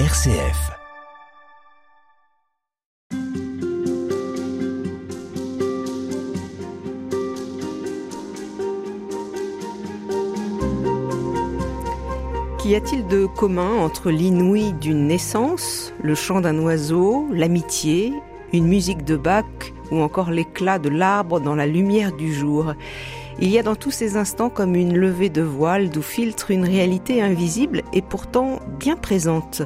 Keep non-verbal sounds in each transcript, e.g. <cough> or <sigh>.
RCF. Qu'y a-t-il de commun entre l'inouï d'une naissance, le chant d'un oiseau, l'amitié, une musique de Bach ou encore l'éclat de l'arbre dans la lumière du jour? Il y a dans tous ces instants comme une levée de voile d'où filtre une réalité invisible et pourtant bien présente.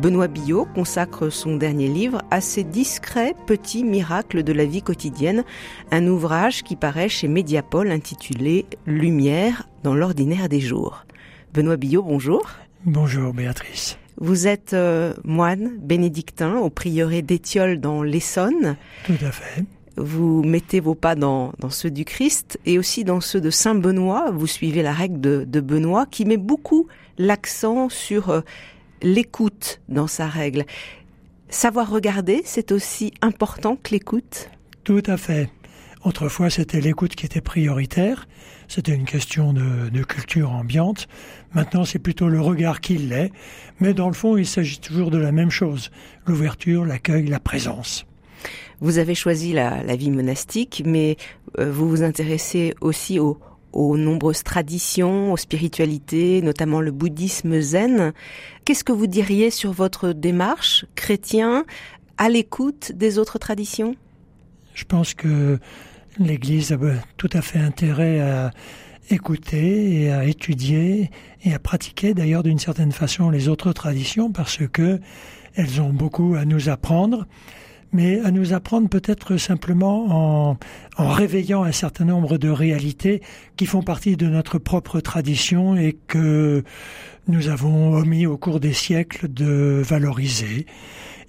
Benoît Billot consacre son dernier livre à ces discrets petits miracles de la vie quotidienne, un ouvrage qui paraît chez Mediapol intitulé Lumière dans l'ordinaire des jours. Benoît Billot, bonjour. Bonjour Béatrice. Vous êtes euh, moine bénédictin au prieuré d'Étiole dans l'Essonne. Tout à fait. Vous mettez vos pas dans, ceux du Christ et aussi dans ceux de Saint Benoît. Vous suivez la règle de, Benoît qui met beaucoup l'accent sur euh, l'écoute dans sa règle. Savoir regarder, c'est aussi important que l'écoute? Tout à fait. Autrefois, c'était l'écoute qui était prioritaire. C'était une question de, culture ambiante. Maintenant, c'est plutôt le regard qui l'est. Mais dans le fond, il s'agit toujours de la même chose. L'ouverture, l'accueil, la présence. Vous avez choisi la, vie monastique, mais euh, vous vous intéressez aussi aux, aux nombreuses traditions, aux spiritualités, notamment le bouddhisme zen. Qu'est-ce que vous diriez sur votre démarche chrétien à l'écoute des autres traditions? Je pense que l'Église a tout à fait intérêt à écouter et à étudier et à pratiquer d'ailleurs d'une certaine façon les autres traditions parce que elles ont beaucoup à nous apprendre mais à nous apprendre peut-être simplement en, en, réveillant un certain nombre de réalités qui font partie de notre propre tradition et que nous avons omis au cours des siècles de valoriser.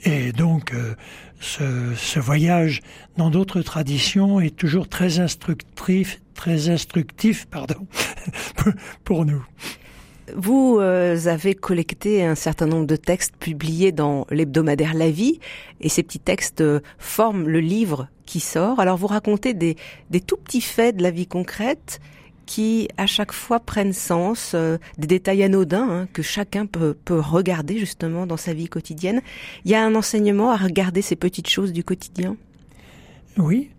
Et donc, euh, ce, ce, voyage dans d'autres traditions est toujours très instructif, très instructif, pardon, <laughs> pour nous. Vous euh, avez collecté un certain nombre de textes publiés dans l'hebdomadaire La Vie, et ces petits textes euh, forment le livre qui sort. Alors vous racontez des, des tout petits faits de la vie concrète qui à chaque fois prennent sens, euh, des détails anodins hein, que chacun peut, peut regarder justement dans sa vie quotidienne. Il y a un enseignement à regarder ces petites choses du quotidien? Oui,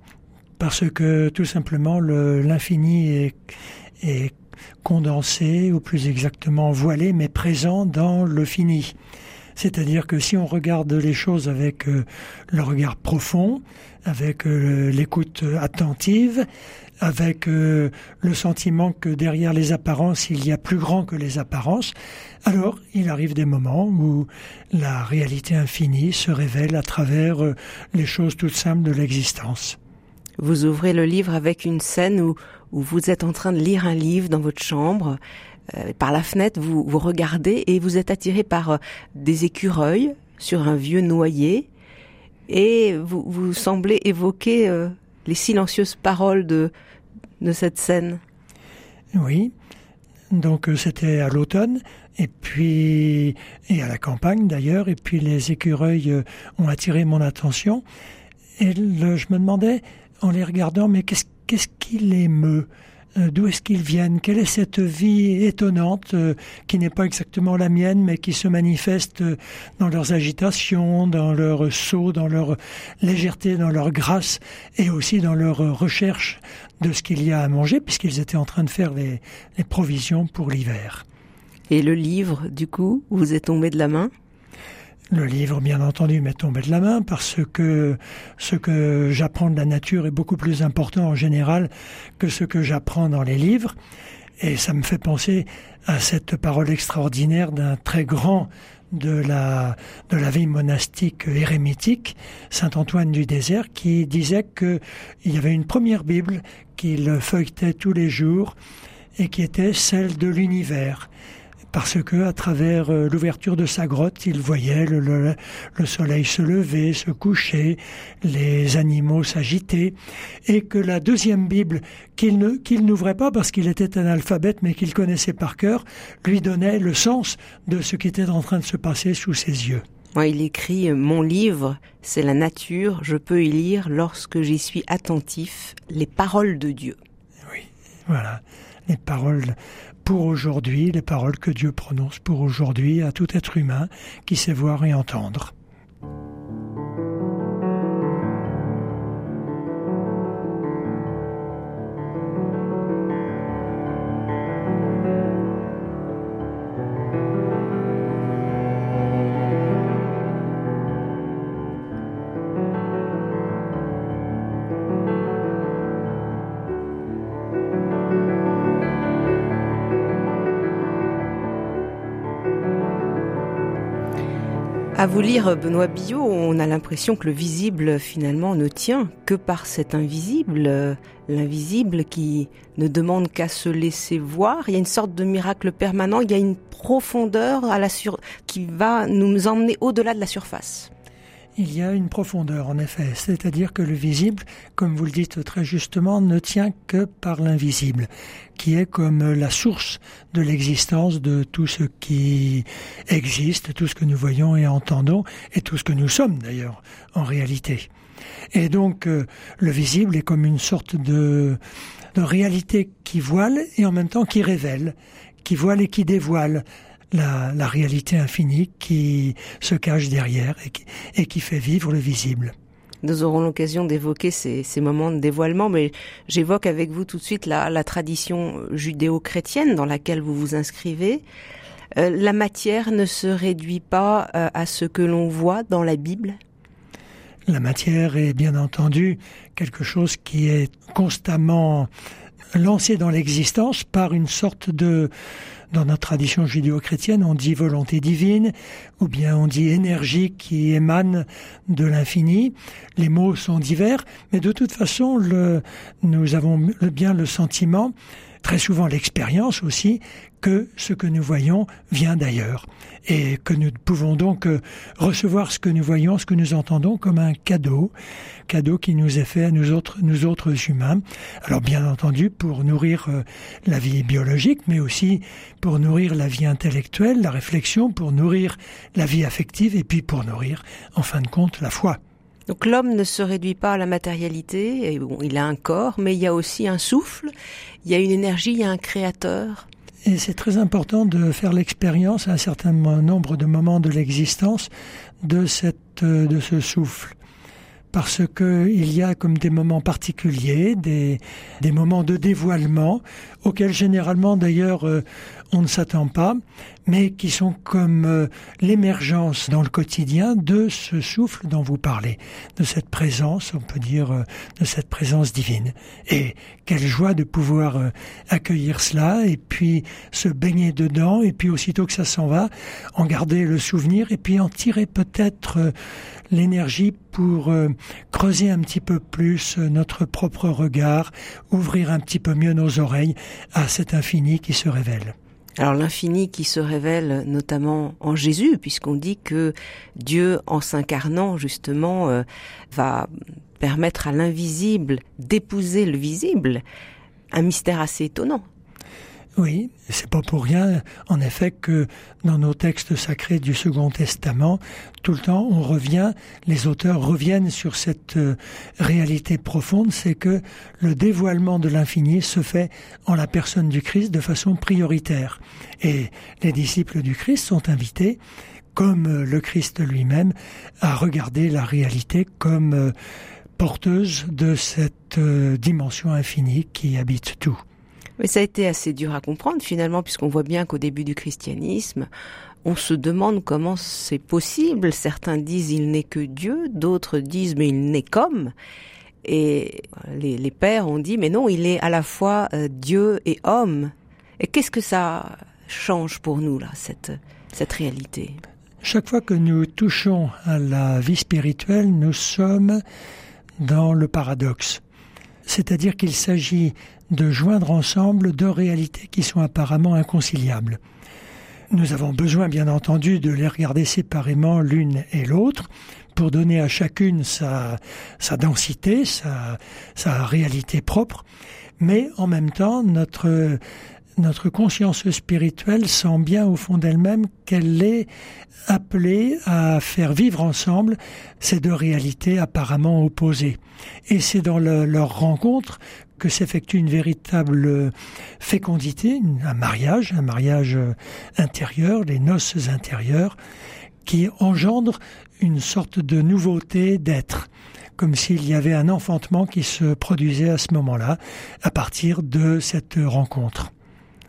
parce que tout simplement l'infini est, est condensé, ou plus exactement voilé, mais présent dans le fini. C'est-à-dire que si on regarde les choses avec euh, le regard profond, avec euh, l'écoute attentive, avec euh, le sentiment que derrière les apparences, il y a plus grand que les apparences, alors il arrive des moments où la réalité infinie se révèle à travers les choses toutes simples de l'existence. Vous ouvrez le livre avec une scène où, où vous êtes en train de lire un livre dans votre chambre. Euh, par la fenêtre, vous, vous regardez et vous êtes attiré par euh, des écureuils sur un vieux noyer et vous, vous semblez évoquer euh, les silencieuses paroles de, de cette scène. Oui, donc c'était à l'automne et puis et à la campagne d'ailleurs et puis les écureuils ont attiré mon attention et je me demandais en les regardant, mais qu'est-ce qu'est-ce qui les meut D'où est-ce qu'ils viennent? Quelle est cette vie étonnante euh, qui n'est pas exactement la mienne, mais qui se manifeste euh, dans leurs agitations, dans leur saut, dans leur légèreté, dans leur grâce, et aussi dans leur recherche de ce qu'il y a à manger, puisqu'ils étaient en train de faire les provisions pour l'hiver. Et le livre, du coup, vous est tombé de la main? Le livre, bien entendu, m'est tombé de la main parce que ce que j'apprends de la nature est beaucoup plus important en général que ce que j'apprends dans les livres. Et ça me fait penser à cette parole extraordinaire d'un très grand de la, vie monastique érémitique, Saint Antoine du désert, qui disait qu'il y avait une première Bible qu'il feuilletait tous les jours et qui était celle de l'univers parce que à travers euh, l'ouverture de sa grotte, il voyait le, le, le, soleil se lever, se coucher, les animaux s'agiter, et que la deuxième Bible qu'il n'ouvrait pas parce qu'il était un alphabète, mais qu'il connaissait par cœur, lui donnait le sens de ce qui était en train de se passer sous ses yeux. Moi, il écrit Mon livre, c'est la nature, je peux y lire lorsque j'y suis attentif les paroles de Dieu. Oui, voilà, les paroles pour aujourd'hui, les paroles que Dieu prononce pour aujourd'hui à tout être humain qui sait voir et entendre. À vous lire Benoît Billot, on a l'impression que le visible finalement ne tient que par cet invisible, l'invisible qui ne demande qu'à se laisser voir. Il y a une sorte de miracle permanent, il y a une profondeur à qui va nous emmener au-delà de la surface. Il y a une profondeur, en effet, c'est-à-dire que le visible, comme vous le dites très justement, ne tient que par l'invisible, qui est comme la source de l'existence de tout ce qui existe, tout ce que nous voyons et entendons, et tout ce que nous sommes d'ailleurs, en réalité. Et donc, euh, le visible est comme une sorte de, de réalité qui voile et en même temps qui révèle, qui voile et qui dévoile la, réalité infinie qui se cache derrière et qui, fait vivre le visible. Nous aurons l'occasion d'évoquer ces, moments de dévoilement, mais j'évoque avec vous tout de suite la, tradition judéo-chrétienne dans laquelle vous vous inscrivez. Euh, la matière ne se réduit pas euh, à ce que l'on voit dans la Bible? La matière est bien entendu quelque chose qui est constamment lancé dans l'existence par une sorte de, dans notre tradition judéo-chrétienne, on dit volonté divine, ou bien on dit énergie qui émane de l'infini. Les mots sont divers, mais de toute façon, nous avons bien le sentiment, très souvent l'expérience aussi, que ce que nous voyons vient d'ailleurs et que nous pouvons donc euh, recevoir ce que nous voyons, ce que nous entendons comme un cadeau, cadeau qui nous est fait à nous autres, nous autres humains. Alors bien entendu pour nourrir euh, la vie biologique, mais aussi pour nourrir la vie intellectuelle, la réflexion, pour nourrir la vie affective et puis pour nourrir, en fin de compte, la foi. Donc l'homme ne se réduit pas à la matérialité, il a un corps, mais il y a aussi un souffle, il y a une énergie, il y a un créateur. Et c'est très important de faire l'expérience à un certain nombre de moments de l'existence de cette, de ce souffle. Parce que il y a comme des moments particuliers, des, des moments de dévoilement, auxquels généralement d'ailleurs euh, on ne s'attend pas, mais qui sont comme euh, l'émergence dans le quotidien de ce souffle dont vous parlez, de cette présence, on peut dire, euh, de cette présence divine. Et quelle joie de pouvoir euh, accueillir cela et puis se baigner dedans et puis aussitôt que ça s'en va, en garder le souvenir et puis en tirer peut-être l'énergie pour creuser un petit peu plus notre propre regard, ouvrir un petit peu mieux nos oreilles à cet infini qui se révèle. Alors l'infini qui se révèle notamment en Jésus, puisqu'on dit que Dieu, en s'incarnant justement, euh, va permettre à l'invisible d'épouser le visible, un mystère assez étonnant. Oui, c'est pas pour rien, en effet, que dans nos textes sacrés du Second Testament, tout le temps, on revient, les auteurs reviennent sur cette euh, réalité profonde, c'est que le dévoilement de l'infini se fait en la personne du Christ de façon prioritaire. Et les disciples du Christ sont invités, comme euh, le Christ lui-même, à regarder la réalité comme euh, porteuse de cette dimension infinie qui habite tout. Mais ça a été assez dur à comprendre finalement, puisqu'on voit bien qu'au début du christianisme, on se demande comment c'est possible. Certains disent il n'est que Dieu, d'autres disent mais il n'est comme. Et les, pères ont dit mais non, il est à la fois euh, Dieu et homme. Et qu'est-ce que ça change pour nous là, cette, cette réalité? Chaque fois que nous touchons à la vie spirituelle, nous sommes dans le paradoxe. C'est-à-dire qu'il s'agit de joindre ensemble deux réalités qui sont apparemment inconciliables. Nous avons besoin, bien entendu, de les regarder séparément l'une et l'autre pour donner à chacune sa, densité, sa réalité propre, mais en même temps, notre notre conscience spirituelle sent bien au fond d'elle-même qu'elle est appelée à faire vivre ensemble ces deux réalités apparemment opposées. Et c'est dans leur rencontre que s'effectue une véritable fécondité, un mariage, un mariage intérieur, les noces intérieures, qui engendre une sorte de nouveauté d'être comme s'il y avait un enfantement qui se produisait à ce moment-là, à partir de cette rencontre.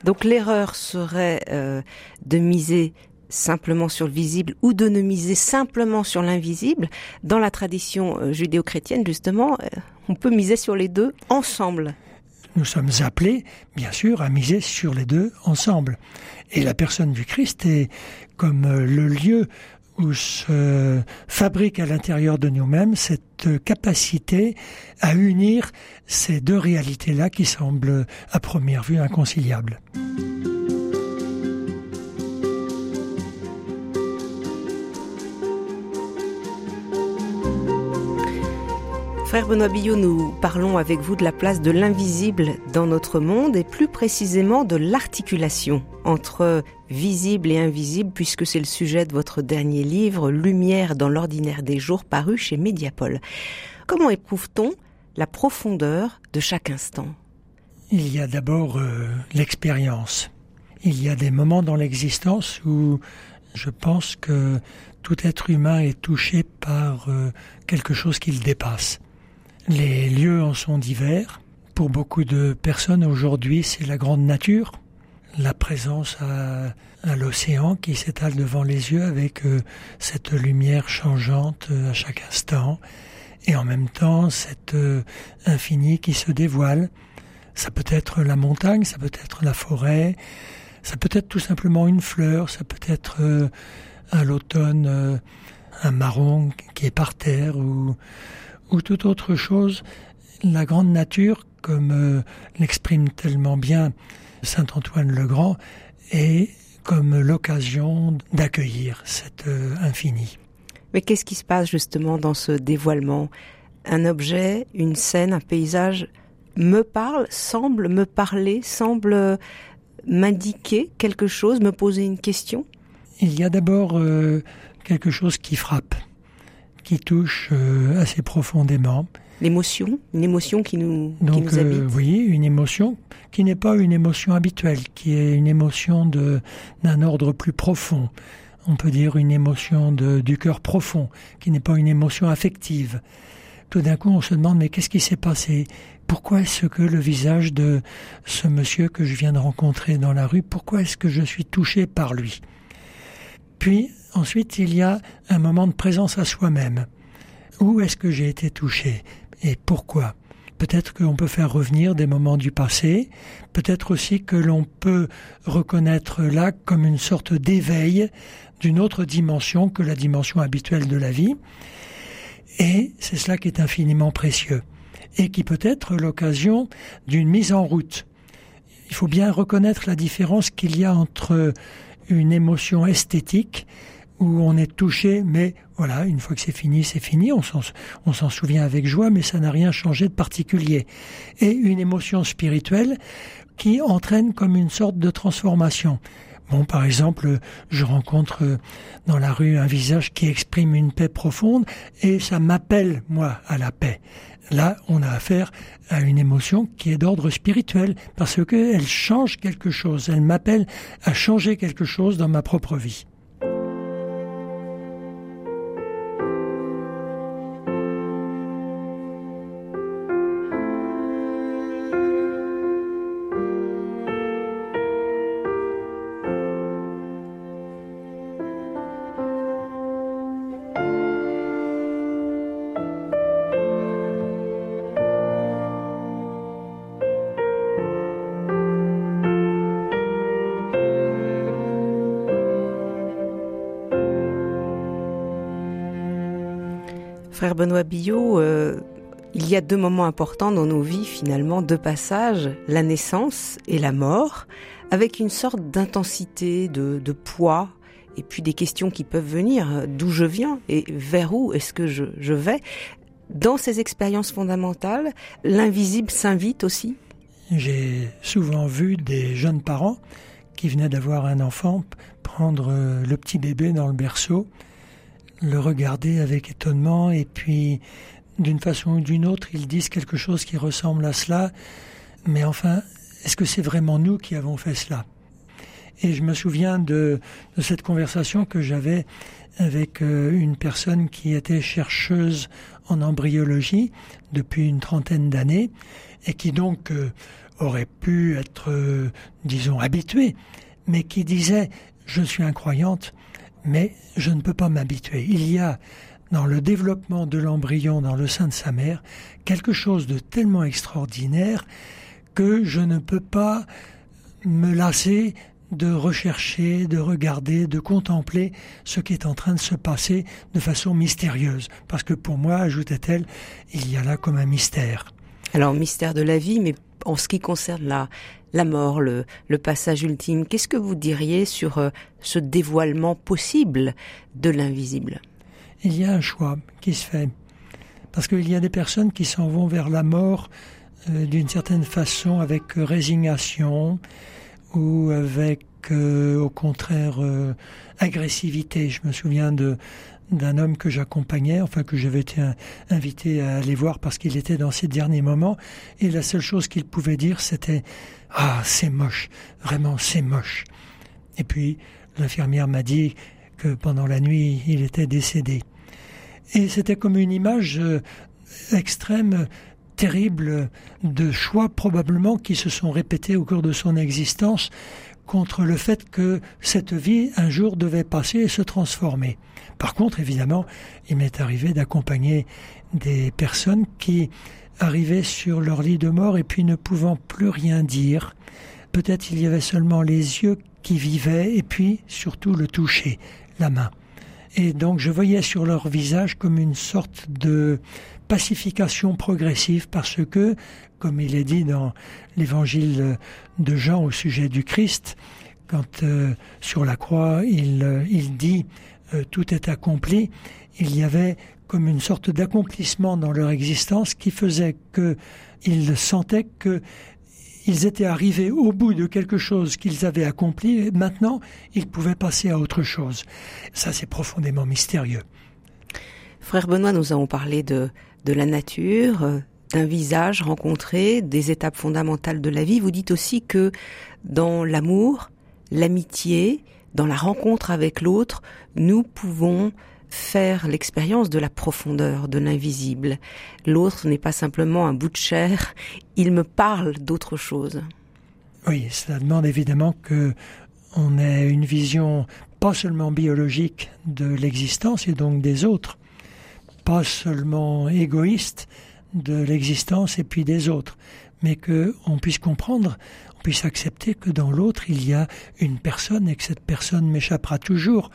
Donc l'erreur serait euh, de miser simplement sur le visible ou de ne miser simplement sur l'invisible. Dans la tradition euh, judéo-chrétienne, justement, euh, on peut miser sur les deux ensemble. Nous sommes appelés, bien sûr, à miser sur les deux ensemble. Et la personne du Christ est comme le lieu où se fabrique à l'intérieur de nous-mêmes cette capacité à unir ces deux réalités-là qui semblent à première vue inconciliables. Frère Benoît Billot, nous parlons avec vous de la place de l'invisible dans notre monde et plus précisément de l'articulation entre visible et invisible puisque c'est le sujet de votre dernier livre, Lumière dans l'ordinaire des jours, paru chez Mediapol. Comment éprouve-t-on la profondeur de chaque instant? Il y a d'abord euh, l'expérience. Il y a des moments dans l'existence où je pense que tout être humain est touché par euh, quelque chose qui le dépasse. Les lieux en sont divers. Pour beaucoup de personnes aujourd'hui, c'est la grande nature, la présence à, l'océan qui s'étale devant les yeux avec euh, cette lumière changeante euh, à chaque instant, et en même temps cet euh, infini qui se dévoile. Ça peut être la montagne, ça peut être la forêt, ça peut être tout simplement une fleur, ça peut être à l'automne un marron qui est par terre ou ou toute autre chose, la grande nature, comme euh, l'exprime tellement bien saint Antoine le Grand, est comme l'occasion d'accueillir cet euh, infini. Mais qu'est-ce qui se passe justement dans ce dévoilement? Un objet, une scène, un paysage me parle, semble me parler, semble m'indiquer quelque chose, me poser une question? Il y a d'abord euh, quelque chose qui frappe qui touche euh, assez profondément. L'émotion, une émotion qui nous, Donc, qui nous habite. oui, une émotion qui n'est pas une émotion habituelle, qui est une émotion de d'un ordre plus profond. On peut dire une émotion de, du cœur profond, qui n'est pas une émotion affective. Tout d'un coup, on se demande mais qu'est-ce qui s'est passé? Pourquoi est-ce que le visage de ce monsieur que je viens de rencontrer dans la rue, pourquoi est-ce que je suis touché par lui? Puis Ensuite, il y a un moment de présence à soi-même. Où est-ce que j'ai été touché et pourquoi? Peut-être qu'on peut faire revenir des moments du passé, peut-être aussi que l'on peut reconnaître là comme une sorte d'éveil d'une autre dimension que la dimension habituelle de la vie. Et c'est cela qui est infiniment précieux et qui peut être l'occasion d'une mise en route. Il faut bien reconnaître la différence qu'il y a entre une émotion esthétique où on est touché, mais voilà, une fois que c'est fini, c'est fini, on s'en souvient avec joie, mais ça n'a rien changé de particulier. Et une émotion spirituelle qui entraîne comme une sorte de transformation. Bon, par exemple, je rencontre euh, dans la rue un visage qui exprime une paix profonde et ça m'appelle, moi, à la paix. Là, on a affaire à une émotion qui est d'ordre spirituel parce qu'elle change quelque chose. Elle m'appelle à changer quelque chose dans ma propre vie. Frère Benoît Billot, euh, il y a deux moments importants dans nos vies, finalement, deux passages, la naissance et la mort, avec une sorte d'intensité, de, poids, et puis des questions qui peuvent venir, d'où je viens et vers où est-ce que je, vais? Dans ces expériences fondamentales, l'invisible s'invite aussi? J'ai souvent vu des jeunes parents qui venaient d'avoir un enfant prendre euh, le petit bébé dans le berceau, le regarder avec étonnement et puis d'une façon ou d'une autre ils disent quelque chose qui ressemble à cela, mais enfin, est-ce que c'est vraiment nous qui avons fait cela? Et je me souviens de, de cette conversation que j'avais avec euh, une personne qui était chercheuse en embryologie depuis une trentaine d'années et qui donc euh, aurait pu être, euh, disons, habituée, mais qui disait je suis incroyante, mais je ne peux pas m'habituer. Il y a dans le développement de l'embryon dans le sein de sa mère quelque chose de tellement extraordinaire que je ne peux pas me lasser de rechercher, de regarder, de contempler ce qui est en train de se passer de façon mystérieuse. Parce que pour moi, ajoutait-elle, il y a là comme un mystère. Alors, mystère de la vie, mais en ce qui concerne la, mort, le, passage ultime, qu'est-ce que vous diriez sur euh, ce dévoilement possible de l'invisible? Il y a un choix qui se fait. Parce qu'il y a des personnes qui s'en vont vers la mort euh, d'une certaine façon avec résignation ou avec euh, au contraire agressivité. Je me souviens de d'un homme que j'accompagnais, enfin que j'avais été invité à aller voir parce qu'il était dans ses derniers moments, et la seule chose qu'il pouvait dire c'était Ah, c'est moche, vraiment c'est moche. Et puis l'infirmière m'a dit que pendant la nuit il était décédé. Et c'était comme une image euh, extrême, terrible, de choix probablement qui se sont répétés au cours de son existence contre le fait que cette vie un jour devait passer et se transformer. Par contre, évidemment, il m'est arrivé d'accompagner des personnes qui arrivaient sur leur lit de mort et puis ne pouvant plus rien dire. Peut-être il y avait seulement les yeux qui vivaient et puis surtout le toucher, la main. Et donc je voyais sur leur visage comme une sorte de pacification progressive parce que, comme il est dit dans l'évangile de Jean au sujet du Christ, quand euh, sur la croix il, euh, il dit euh, tout est accompli, il y avait comme une sorte d'accomplissement dans leur existence qui faisait qu'ils sentaient que ils étaient arrivés au bout de quelque chose qu'ils avaient accompli et maintenant ils pouvaient passer à autre chose. Ça c'est profondément mystérieux. Frère Benoît, nous avons parlé de, de la nature, euh, d'un visage rencontré, des étapes fondamentales de la vie. Vous dites aussi que dans l'amour, l'amitié, dans la rencontre avec l'autre, nous pouvons faire l'expérience de la profondeur, de l'invisible. L'autre n'est pas simplement un bout de chair, il me parle d'autre chose. Oui, cela demande évidemment que on ait une vision pas seulement biologique de l'existence et donc des autres, pas seulement égoïste de l'existence et puis des autres, mais que on puisse comprendre puisse accepter que dans l'autre il y a une personne et que cette personne m'échappera toujours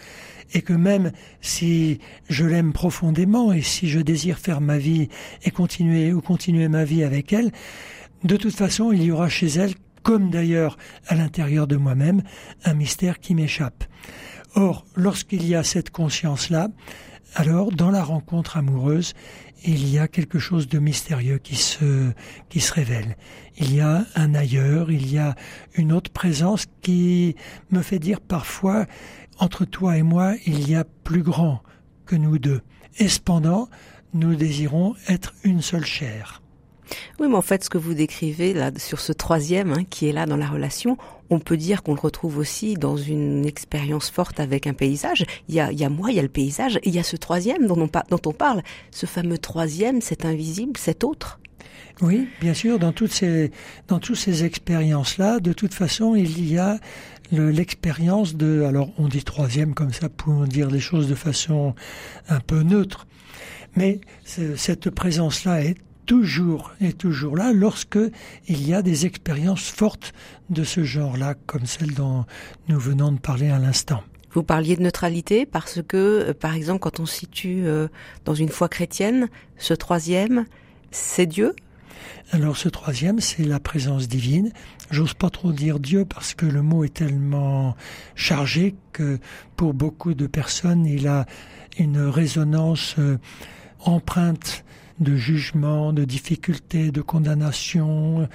et que même si je l'aime profondément et si je désire faire ma vie et continuer ou continuer ma vie avec elle, de toute façon il y aura chez elle, comme d'ailleurs à l'intérieur de moi-même, un mystère qui m'échappe. Or, lorsqu'il y a cette conscience-là, alors dans la rencontre amoureuse, il y a quelque chose de mystérieux qui se, qui se révèle. Il y a un ailleurs, il y a une autre présence qui me fait dire parfois, entre toi et moi, il y a plus grand que nous deux. Et cependant, nous désirons être une seule chair. Oui, mais en fait, ce que vous décrivez là sur ce troisième hein, qui est là dans la relation, on peut dire qu'on le retrouve aussi dans une expérience forte avec un paysage. Il y a, moi, il y a le paysage, et il y a ce troisième dont on, dont on parle, ce fameux troisième, cet invisible, cet autre. Oui, bien sûr, dans toutes ces, dans toutes ces expériences-là, de toute façon, il y a l'expérience de, alors on dit troisième comme ça pour dire les choses de façon un peu neutre, mais cette présence-là est toujours et toujours là lorsque il y a des expériences fortes de ce genre-là, comme celle dont nous venons de parler à l'instant. Vous parliez de neutralité parce que, euh, par exemple, quand on situe euh, dans une foi chrétienne, ce troisième, c'est Dieu? Alors ce troisième, c'est la présence divine. J'ose pas trop dire Dieu parce que le mot est tellement chargé que pour beaucoup de personnes, il a une résonance euh, empreinte de jugement, de difficulté, de condamnation,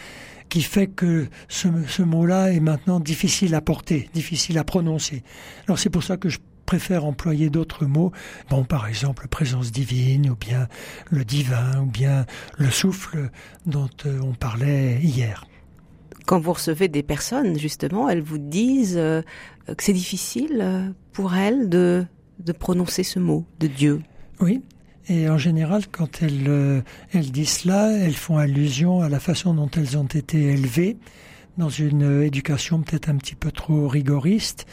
qui fait que ce, ce mot-là est maintenant difficile à porter, difficile à prononcer. Alors c'est pour ça que je préfère employer d'autres mots, bon par exemple présence divine ou bien le divin ou bien le souffle dont euh, on parlait hier. Quand vous recevez des personnes, justement, elles vous disent euh, que c'est difficile euh, pour elles de, de prononcer ce mot de Dieu. Oui, et en général, quand elles, elles disent cela, elles font allusion à la façon dont elles ont été élevées dans une éducation peut-être un petit peu trop rigoriste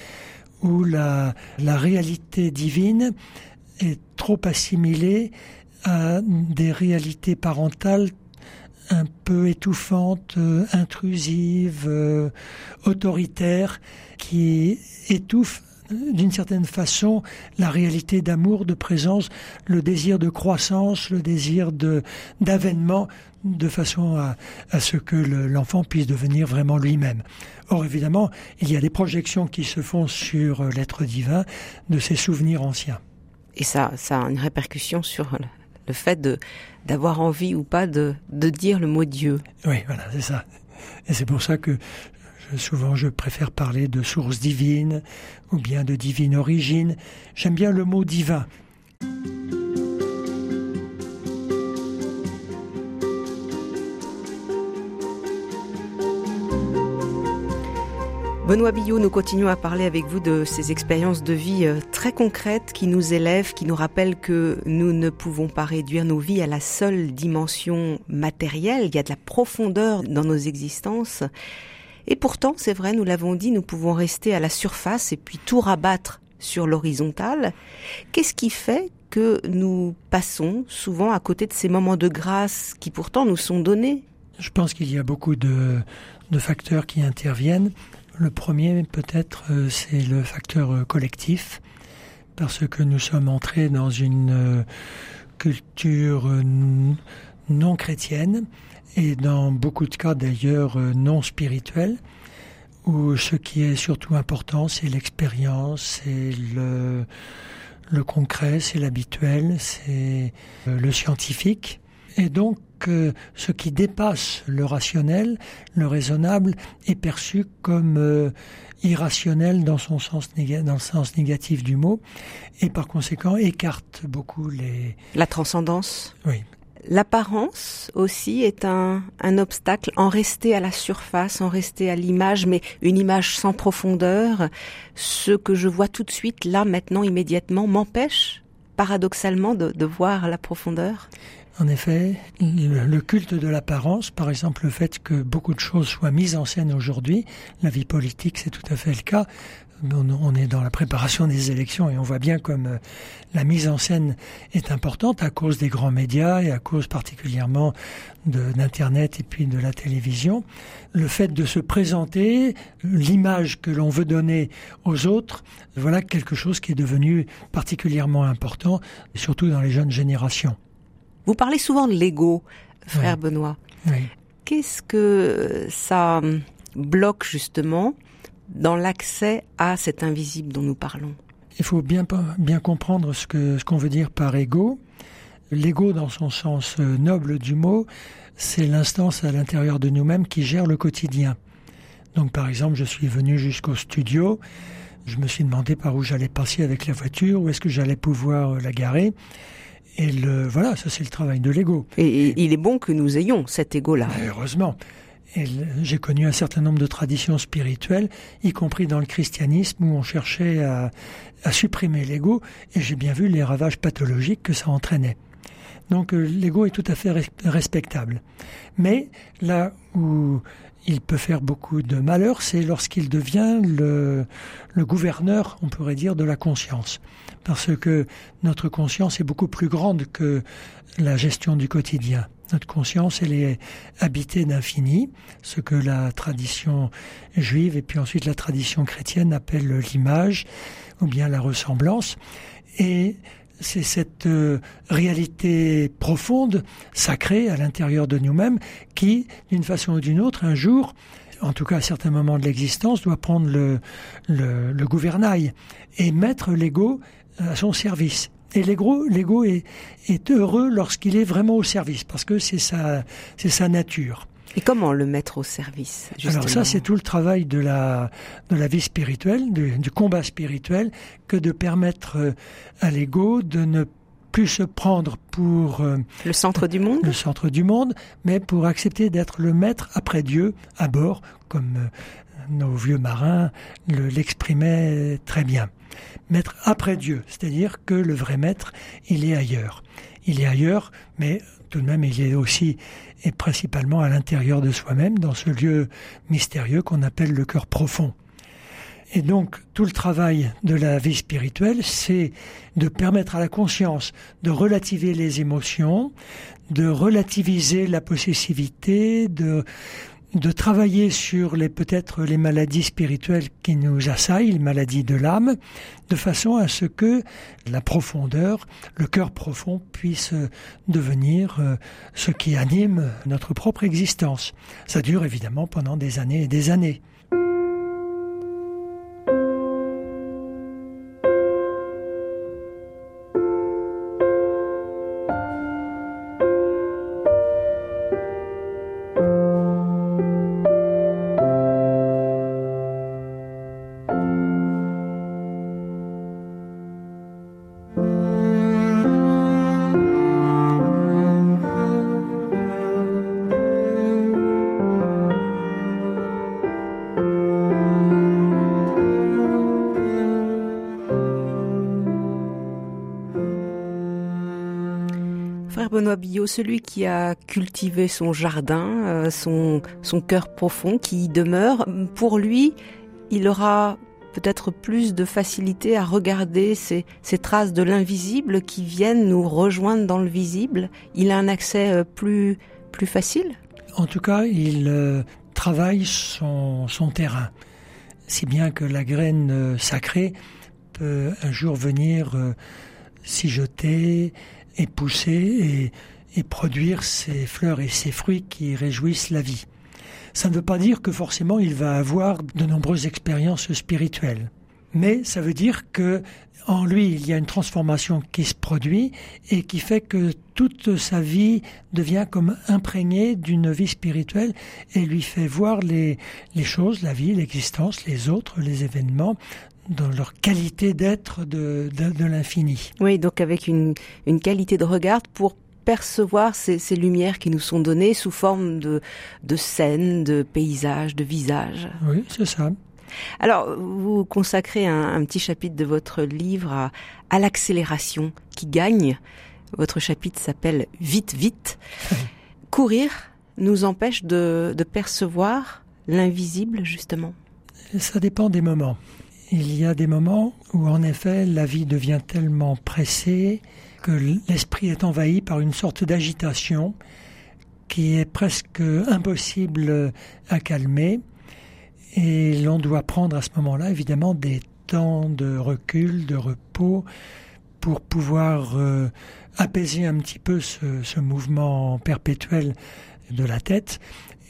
où la, la réalité divine est trop assimilée à des réalités parentales un peu étouffantes, euh, intrusives, euh, autoritaires, qui étouffent d'une certaine façon la réalité d'amour, de présence, le désir de croissance, le désir de d'avènement, de façon à, à ce que l'enfant puisse devenir vraiment lui-même. Or, évidemment, il y a des projections qui se font sur l'être divin de ses souvenirs anciens. Et ça, ça a une répercussion sur le fait de d'avoir envie ou pas de, de dire le mot Dieu. Oui, voilà, c'est ça. Et c'est pour ça que souvent je préfère parler de source divine ou bien de divine origine. J'aime bien le mot divin. Benoît Billot, nous continuons à parler avec vous de ces expériences de vie euh, très concrètes qui nous élèvent, qui nous rappellent que nous ne pouvons pas réduire nos vies à la seule dimension matérielle. Il y a de la profondeur dans nos existences. Et pourtant, c'est vrai, nous l'avons dit, nous pouvons rester à la surface et puis tout rabattre sur l'horizontale. Qu'est-ce qui fait que nous passons souvent à côté de ces moments de grâce qui pourtant nous sont donnés? Je pense qu'il y a beaucoup de, de facteurs qui interviennent. Le premier, peut-être, euh, c'est le facteur euh, collectif, parce que nous sommes entrés dans une euh, culture non chrétienne et dans beaucoup de cas d'ailleurs euh, non spirituels, où ce qui est surtout important, c'est l'expérience, c'est le, le concret, c'est l'habituel, c'est euh, le scientifique. Et donc, euh, ce qui dépasse le rationnel, le raisonnable, est perçu comme irrationnel dans son sens dans le sens négatif du mot, et par conséquent écarte beaucoup les. La transcendance. Oui, L'apparence aussi est un, obstacle, en rester à la surface, en rester à l'image, mais une image sans profondeur. Ce que je vois tout de suite, là, maintenant, immédiatement, m'empêche, paradoxalement, de, voir la profondeur. En effet, le culte de l'apparence, par exemple le fait que beaucoup de choses soient mises en scène aujourd'hui, la vie politique c'est tout à fait le cas, on est dans la préparation des élections et on voit bien comme euh, la mise en scène est importante à cause des grands médias et à cause particulièrement d'Internet et puis de la télévision. Le fait de se présenter, l'image que l'on veut donner aux autres, voilà quelque chose qui est devenu particulièrement important, surtout dans les jeunes générations. Vous parlez souvent de l'ego, frère Benoît. Qu'est-ce que ça bloque justement dans l'accès à cet invisible dont nous parlons Il faut bien, bien comprendre ce qu'on ce qu'on veut dire par ego. L'ego, dans son sens euh, noble du mot, c'est l'instance à l'intérieur de nous-mêmes qui gère le quotidien. Donc par exemple, je suis venu jusqu'au studio, je me suis demandé par où j'allais passer avec la voiture, où est-ce que j'allais pouvoir euh, la garer. Et le, voilà, ça c'est le travail de l'ego. Et, et, il est bon que nous ayons cet ego-là. Heureusement. J'ai connu un certain nombre de traditions spirituelles, y compris dans le christianisme, où on cherchait à, supprimer l'ego, et j'ai bien vu les ravages pathologiques que ça entraînait. Donc euh, l'ego est tout à fait respectable. Mais là où il peut faire beaucoup de malheur, c'est lorsqu'il devient le, le, gouverneur, on pourrait dire, de la conscience. Parce que notre conscience est beaucoup plus grande que la gestion du quotidien. Notre conscience, elle est habitée d'infini, ce que la tradition juive et puis ensuite la tradition chrétienne appelle l'image ou bien la ressemblance. Et c'est cette euh, réalité profonde, sacrée à l'intérieur de nous-mêmes, qui, d'une façon ou d'une autre, un jour, en tout cas à certains moments de l'existence, doit prendre le, le, le gouvernail et mettre l'ego à son service. Et l'ego, l'ego est, est, heureux lorsqu'il est vraiment au service, parce que c'est sa, c'est sa nature. Et comment le mettre au service Alors ça, c'est tout le travail de la, de la vie spirituelle, du, du combat spirituel, que de permettre euh, à l'ego de ne plus se prendre pour euh, le centre du monde, le centre du monde, mais pour accepter d'être le maître après Dieu à bord, comme euh, nos vieux marins l'exprimaient très bien. Maître après Dieu, c'est-à-dire que le vrai maître, il est ailleurs. Il est ailleurs, mais tout de même, il est aussi et principalement à l'intérieur de soi-même, dans ce lieu mystérieux qu'on appelle le cœur profond. Et donc, tout le travail de la vie spirituelle, c'est de permettre à la conscience de relativiser les émotions, de relativiser la possessivité, de, de travailler sur les peut-être les maladies spirituelles qui nous assaillent, les maladies de l'âme, de façon à ce que la profondeur, le cœur profond puisse devenir euh, ce qui anime notre propre existence. Ça dure évidemment pendant des années et des années. Benoît Billot, celui qui a cultivé son jardin, euh, son, cœur profond qui y demeure, pour lui, il aura peut-être plus de facilité à regarder ces, ces traces de l'invisible qui viennent nous rejoindre dans le visible. Il a un accès euh, plus, plus facile En tout cas, il euh, travaille son, son terrain, si bien que la graine sacrée peut un jour venir s'y jeter et pousser et, produire ces fleurs et ces fruits qui réjouissent la vie. Ça ne veut pas dire que forcément il va avoir de nombreuses expériences spirituelles. Mais ça veut dire que en lui, il y a une transformation qui se produit et qui fait que toute sa vie devient comme imprégnée d'une vie spirituelle et lui fait voir les, les choses, la vie, l'existence, les autres, les événements dans leur qualité d'être de, de, l'infini. Oui, donc avec une, une qualité de regard pour percevoir ces, ces, lumières qui nous sont données sous forme de, de scènes, de paysages, de visages. Oui, c'est ça. Alors, vous consacrez un, un, petit chapitre de votre livre à, à l'accélération qui gagne. Votre chapitre s'appelle Vite, vite. <laughs> Courir nous empêche de, de percevoir l'invisible, justement. Ça dépend des moments. Il y a des moments où en effet la vie devient tellement pressée que l'esprit est envahi par une sorte d'agitation qui est presque impossible à calmer. Et l'on doit prendre à ce moment-là évidemment des temps de recul, de repos pour pouvoir euh, apaiser un petit peu ce, ce mouvement perpétuel de la tête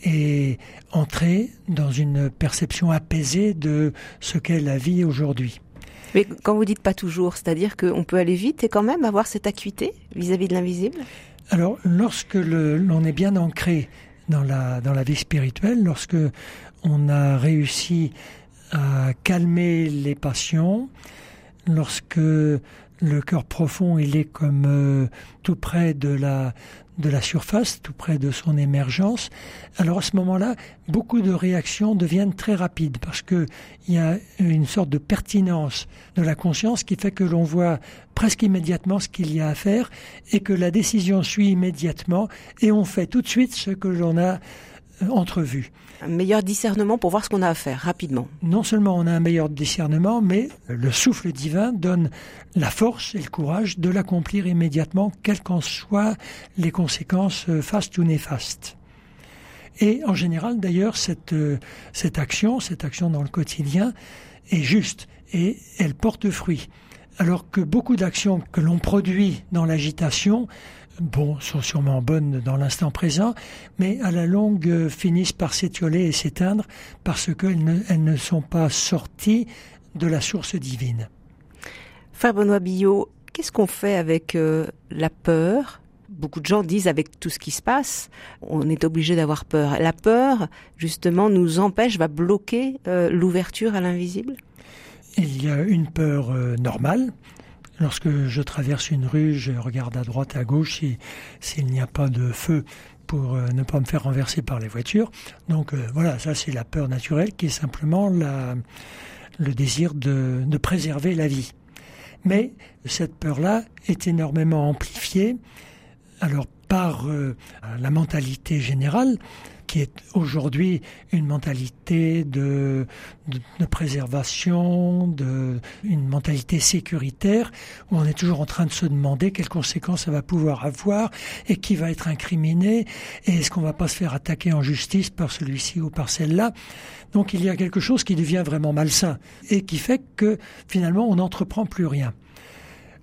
et entrer dans une perception apaisée de ce qu'est la vie aujourd'hui. Mais quand vous dites pas toujours, c'est-à-dire qu'on peut aller vite et quand même avoir cette acuité vis-à-vis de l'invisible? Alors, lorsque l'on est bien ancré dans la, dans la vie spirituelle, lorsque on a réussi à calmer les passions, lorsque le cœur profond, il est comme euh, tout près de la, de la surface, tout près de son émergence. Alors à ce moment-là, beaucoup de réactions deviennent très rapides parce que il y a une sorte de pertinence de la conscience qui fait que l'on voit presque immédiatement ce qu'il y a à faire et que la décision suit immédiatement et on fait tout de suite ce que l'on a euh, entrevu. Un meilleur discernement pour voir ce qu'on a à faire rapidement. Non seulement on a un meilleur discernement, mais le souffle divin donne la force et le courage de l'accomplir immédiatement, quelles qu'en soient les conséquences euh, fastes ou néfastes. Et en général, d'ailleurs, cette, euh, cette action, cette action dans le quotidien, est juste et elle porte fruit. Alors que beaucoup d'actions que l'on produit dans l'agitation bon, sont sûrement bonnes dans l'instant présent, mais à la longue euh, finissent par s'étioler et s'éteindre parce qu'elles ne, elles ne sont pas sorties de la source divine. Frère Benoît Billot, qu'est-ce qu'on fait avec euh, la peur? Beaucoup de gens disent avec tout ce qui se passe, on est obligé d'avoir peur. La peur, justement, nous empêche, va bloquer euh, l'ouverture à l'invisible? Il y a une peur euh, normale. Lorsque je traverse une rue, je regarde à droite, à gauche s'il n'y a pas de feu pour euh, ne pas me faire renverser par les voitures. Donc voilà, ça c'est la peur naturelle qui est simplement le désir de, de préserver la vie. Mais cette peur-là est énormément amplifiée alors par euh, la mentalité générale, qui est aujourd'hui une mentalité de, de, préservation, de, une mentalité sécuritaire, où on est toujours en train de se demander quelles conséquences ça va pouvoir avoir et qui va être incriminé et est-ce qu'on va pas se faire attaquer en justice par celui-ci ou par celle-là. Donc il y a quelque chose qui devient vraiment malsain et qui fait que finalement on n'entreprend plus rien.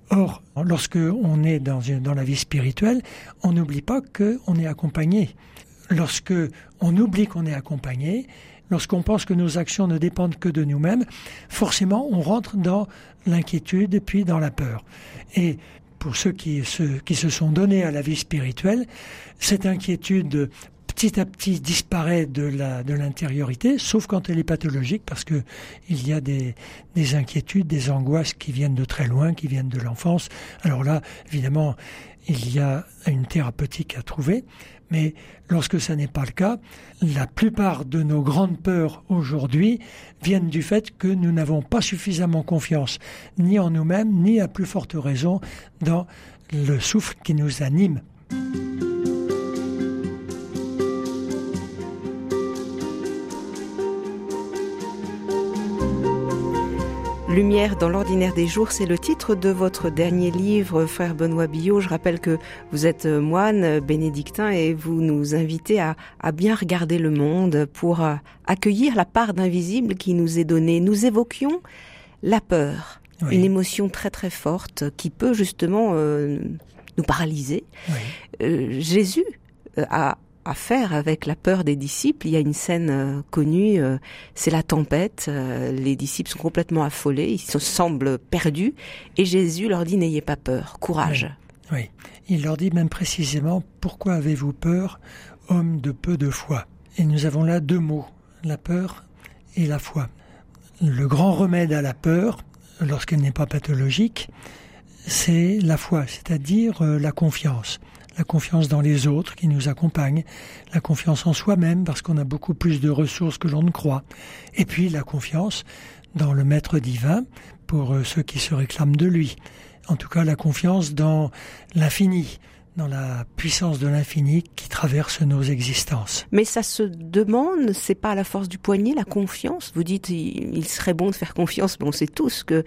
Or, lorsque on est dans, dans la vie spirituelle, on n'oublie pas qu'on est accompagné. Lorsque on oublie qu'on est accompagné, lorsqu'on pense que nos actions ne dépendent que de nous-mêmes, forcément, on rentre dans l'inquiétude et puis dans la peur. Et pour ceux qui se, qui se sont donnés à la vie spirituelle, cette inquiétude petit à petit disparaît de la de l'intériorité, sauf quand elle est pathologique, parce que il y a des, des inquiétudes, des angoisses qui viennent de très loin, qui viennent de l'enfance. Alors là, évidemment, il y a une thérapeutique à trouver, mais lorsque ça n'est pas le cas, la plupart de nos grandes peurs aujourd'hui viennent du fait que nous n'avons pas suffisamment confiance, ni en nous-mêmes, ni à plus forte raison dans le souffle qui nous anime. Lumière dans l'ordinaire des jours, c'est le titre de votre dernier livre, frère Benoît Billot. Je rappelle que vous êtes moine bénédictin et vous nous invitez à, bien regarder le monde pour euh, accueillir la part d'invisible qui nous est donnée. Nous évoquions la peur, une émotion très très forte qui peut justement euh, nous paralyser. Euh, Jésus a à faire avec la peur des disciples. Il y a une scène euh, connue, euh, c'est la tempête. Euh, les disciples sont complètement affolés, ils se semblent perdus, et Jésus leur dit n'ayez pas peur, courage. Oui. il leur dit même précisément pourquoi avez-vous peur, homme de peu de foi? Et nous avons là deux mots, la peur et la foi. Le grand remède à la peur, lorsqu'elle n'est pas pathologique, c'est la foi, c'est-à-dire la confiance la confiance dans les autres qui nous accompagnent, la confiance en soi-même parce qu'on a beaucoup plus de ressources que l'on ne croit, et puis la confiance dans le Maître divin pour euh, ceux qui se réclament de lui. En tout cas, la confiance dans l'infini, dans la puissance de l'infini qui traverse nos existences. Mais ça se demande, c'est pas à la force du poignet, la confiance. Vous dites, il serait bon de faire confiance, mais on sait tous que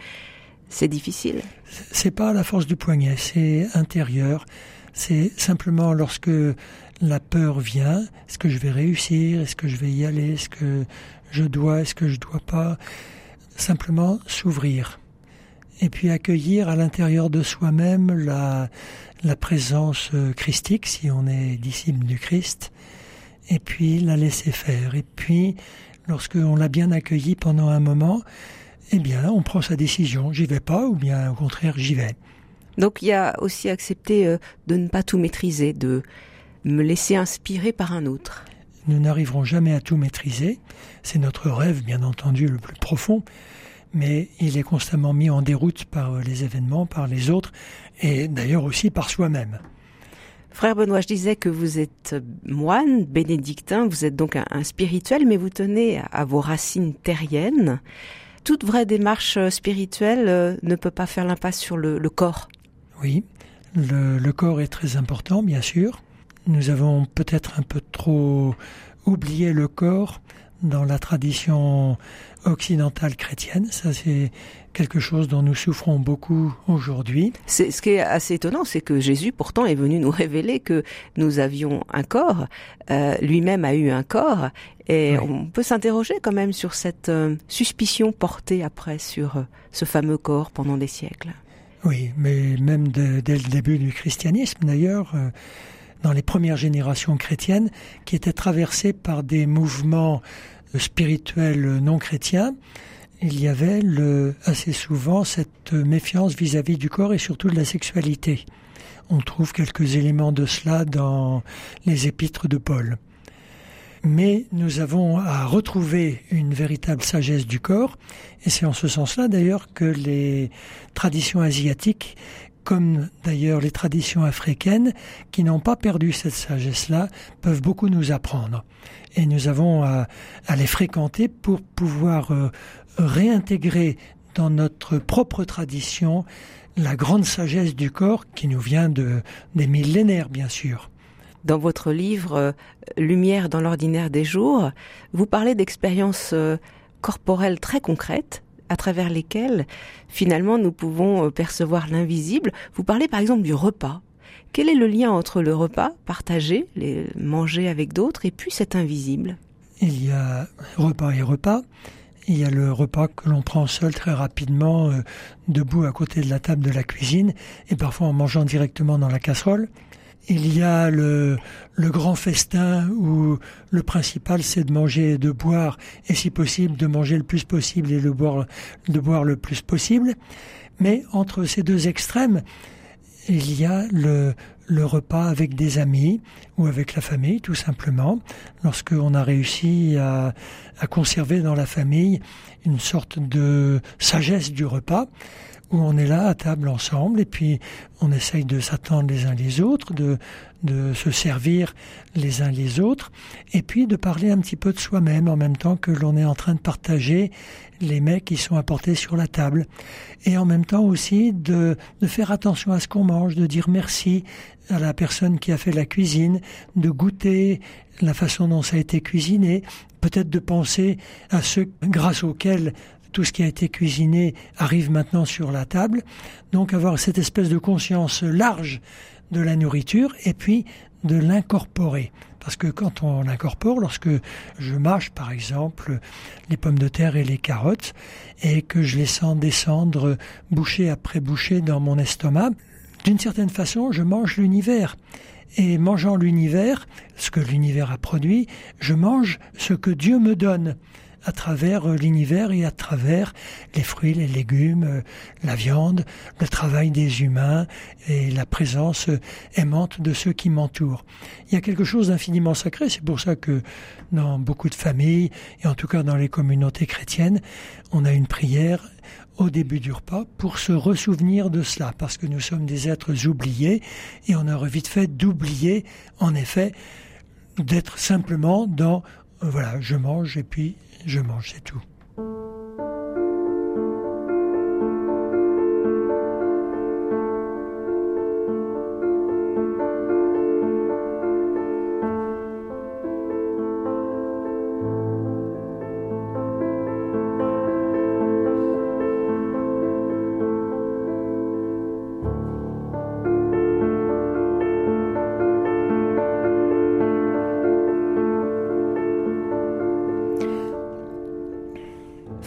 c'est difficile. C'est pas à la force du poignet, c'est intérieur. C'est simplement lorsque la peur vient, est-ce que je vais réussir, est-ce que je vais y aller, est-ce que je dois, est-ce que je dois pas, simplement s'ouvrir. Et puis accueillir à l'intérieur de soi-même la, présence euh, christique, si on est disciple du Christ, et puis la laisser faire. Et puis, lorsque on l'a bien accueilli pendant un moment, eh bien, on prend sa décision. J'y vais pas, ou bien au contraire, j'y vais. Donc il y a aussi accepté euh, de ne pas tout maîtriser, de me laisser inspirer par un autre. Nous n'arriverons jamais à tout maîtriser. C'est notre rêve, bien entendu, le plus profond. Mais il est constamment mis en déroute par euh, les événements, par les autres, et d'ailleurs aussi par soi-même. Frère Benoît, je disais que vous êtes moine, bénédictin, vous êtes donc un, spirituel, mais vous tenez à vos racines terriennes. Toute vraie démarche euh, spirituelle ne peut pas faire l'impasse sur le corps. Oui, le, corps est très important, bien sûr. Nous avons peut-être un peu trop oublié le corps dans la tradition occidentale chrétienne. Ça, c'est quelque chose dont nous souffrons beaucoup aujourd'hui. C'est, ce qui est assez étonnant, c'est que Jésus, pourtant, est venu nous <laughs> révéler que nous avions un corps. Euh, lui-même a eu un corps. Et on peut s'interroger quand même sur cette euh, suspicion portée après sur euh, ce fameux corps pendant des siècles. Oui, mais même dès le début du christianisme, d'ailleurs, euh, dans les premières générations chrétiennes, qui étaient traversées par des mouvements spirituels non chrétiens, il y avait le, assez souvent cette méfiance vis-à-vis du corps et surtout de la sexualité. On trouve quelques éléments de cela dans les épîtres de Paul. Mais nous avons à retrouver une véritable sagesse du corps, et c'est en ce sens-là d'ailleurs que les traditions asiatiques comme d'ailleurs les traditions africaines, qui n'ont pas perdu cette sagesse-là, peuvent beaucoup nous apprendre. Et nous avons à, les fréquenter pour pouvoir euh, réintégrer dans notre propre tradition la grande sagesse du corps qui nous vient de, des millénaires, bien sûr. Dans votre livre euh, Lumière dans l'ordinaire des jours, vous parlez d'expériences euh, corporelles très concrètes à travers lesquels finalement nous pouvons euh, percevoir l'invisible. Vous parlez par exemple du repas. Quel est le lien entre le repas partagé, les manger avec d'autres, et puis cet invisible? Il y a repas et repas. Il y a le repas que l'on prend seul très rapidement, debout à côté de la table de la cuisine, et parfois en mangeant directement dans la casserole. Il y a le, grand festin où le principal c'est de manger et de boire, et si possible de manger le plus possible et de boire, le plus possible. Mais entre ces deux extrêmes, il y a le, repas avec des amis ou avec la famille, tout simplement, lorsqu'on a réussi à conserver dans la famille une sorte de sagesse du repas où on est là à table ensemble et puis on essaye de s'attendre les uns les autres, de, de se servir les uns les autres et puis de parler un petit peu de soi-même en même temps que l'on est en train de partager les mets qui sont apportés sur la table et en même temps aussi de, de faire attention à ce qu'on mange, de dire merci à la personne qui a fait la cuisine, de goûter la façon dont ça a été cuisiné, peut-être de penser à ceux grâce auxquels tout ce qui a été cuisiné arrive maintenant sur la table. Donc avoir cette espèce de conscience large de la nourriture et puis de l'incorporer. Parce que quand on l'incorpore, lorsque je mâche par exemple les pommes de terre et les carottes et que je les sens descendre bouchée après bouchée dans mon estomac, d'une certaine façon je mange l'univers. Et mangeant l'univers, ce que l'univers a produit, je mange ce que Dieu me donne à travers euh, l'univers et à travers les fruits, les légumes, euh, la viande, le travail des humains et la présence euh, aimante de ceux qui m'entourent. Il y a quelque chose d'infiniment sacré, c'est pour ça que dans beaucoup de familles, et en tout cas dans les communautés chrétiennes, on a une prière au début du repas pour se ressouvenir de cela, parce que nous sommes des êtres oubliés et on aurait vite fait d'oublier, en effet, d'être simplement dans voilà, je mange et puis je mange, c'est tout.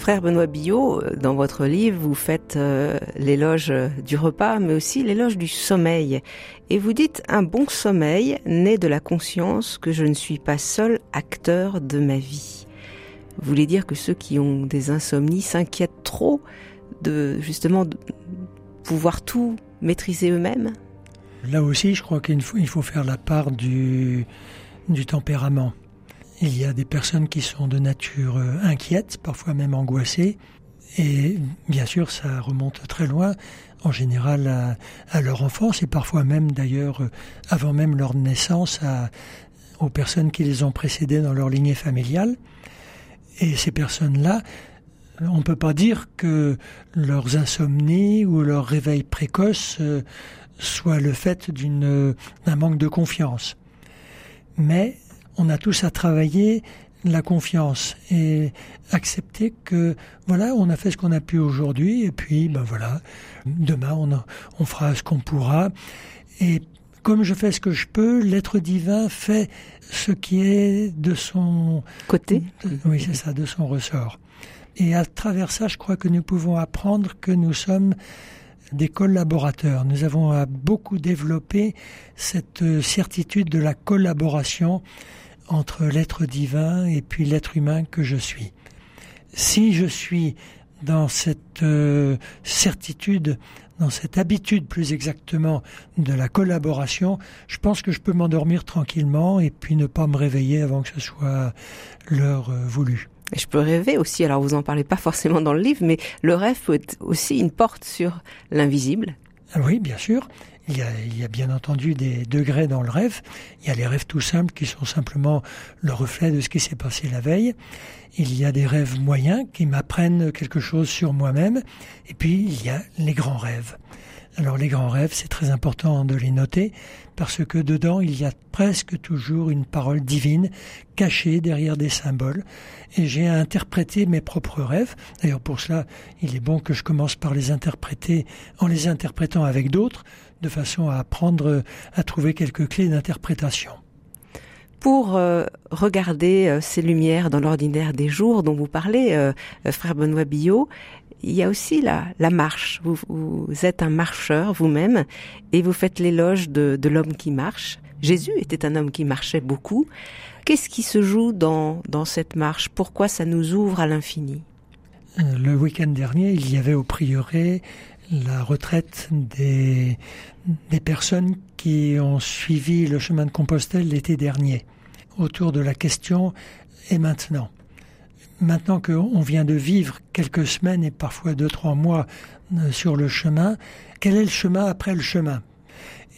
Frère Benoît Billot, euh, dans votre livre, vous faites euh, l'éloge du repas, mais aussi l'éloge du sommeil. Et vous dites un bon sommeil naît de la conscience que je ne suis pas seul acteur de ma vie. Vous voulez dire que ceux qui ont des insomnies s'inquiètent trop de justement pouvoir tout maîtriser eux-mêmes? Là aussi, je crois qu'il faut, faire la part du tempérament. Il y a des personnes qui sont de nature euh, inquiète, parfois même angoissées, et bien sûr, ça remonte très loin, en général à, leur enfance, et parfois même d'ailleurs, euh, avant même leur naissance, aux personnes qui les ont précédées dans leur lignée familiale. Et ces personnes-là, on ne peut pas dire que leurs insomnies ou leurs réveils précoces euh, soient le fait d'un manque de confiance. Mais on a tous à travailler la confiance et accepter que voilà, on a fait ce qu'on a pu aujourd'hui et puis ben voilà, demain on, on fera ce qu'on pourra et comme je fais ce que je peux, l'être divin fait ce qui est de son côté. oui, c'est ça, de son ressort. Et à travers ça, je crois que nous pouvons apprendre que nous sommes des collaborateurs. Nous avons beaucoup développé cette certitude de la collaboration entre l'être divin et puis l'être humain que je suis. Si je suis dans cette euh, certitude, dans cette habitude plus exactement de la collaboration, je pense que je peux m'endormir tranquillement et puis ne pas me réveiller avant que ce soit l'heure euh, voulue. Je peux rêver aussi, alors vous en parlez pas forcément dans le livre, mais le rêve peut être aussi une porte sur l'invisible. Ah oui, bien sûr. Il y, a, il y, a, bien entendu des degrés dans le rêve. Il y a les rêves tout simples qui sont simplement le reflet de ce qui s'est passé la veille. Il y a des rêves moyens qui m'apprennent quelque chose sur moi-même. Et puis, il y a les grands rêves. Alors les grands rêves, c'est très important de les noter parce que dedans, il y a presque toujours une parole divine cachée derrière des symboles. Et j'ai interprété mes propres rêves. D'ailleurs, pour cela, il est bon que je commence par les interpréter en les interprétant avec d'autres, de façon à apprendre à trouver quelques clés d'interprétation. Pour euh, regarder euh, ces lumières dans l'ordinaire des jours dont vous parlez, euh, frère Benoît Billot, il y a aussi la, la marche. Vous, vous êtes un marcheur vous-même et vous faites l'éloge de, de l'homme qui marche. Jésus était un homme qui marchait beaucoup. Qu'est-ce qui se joue dans, dans cette marche? Pourquoi ça nous ouvre à l'infini? Le week-end dernier, il y avait au prieuré la retraite des, personnes qui ont suivi le chemin de Compostelle l'été dernier, autour de la question et maintenant. Maintenant qu'on vient de vivre quelques semaines et parfois deux, trois mois euh, sur le chemin, quel est le chemin après le chemin?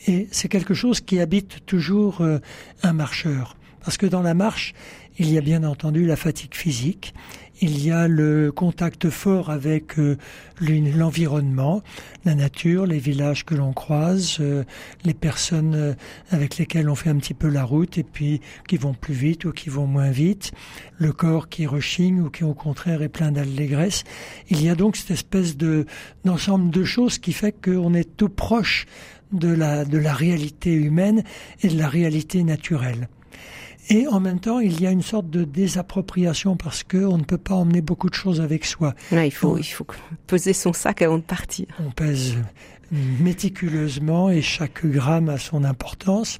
Et c'est quelque chose qui habite toujours euh, un marcheur. Parce que dans la marche, il y a bien entendu la fatigue physique, il y a le contact fort avec euh, l'environnement, la nature, les villages que l'on croise, euh, les personnes euh, avec lesquelles on fait un petit peu la route et puis qui vont plus vite ou qui vont moins vite, le corps qui rechigne ou qui au contraire est plein d'allégresse. Il y a donc cette espèce de d'ensemble de choses qui fait qu'on est tout proche de la, de la réalité humaine et de la réalité naturelle. Et en même temps, il y a une sorte de désappropriation parce qu'on ne peut pas emmener beaucoup de choses avec soi. il, faut, il faut peser son sac avant de partir. On pèse méticuleusement et chaque gramme a son importance.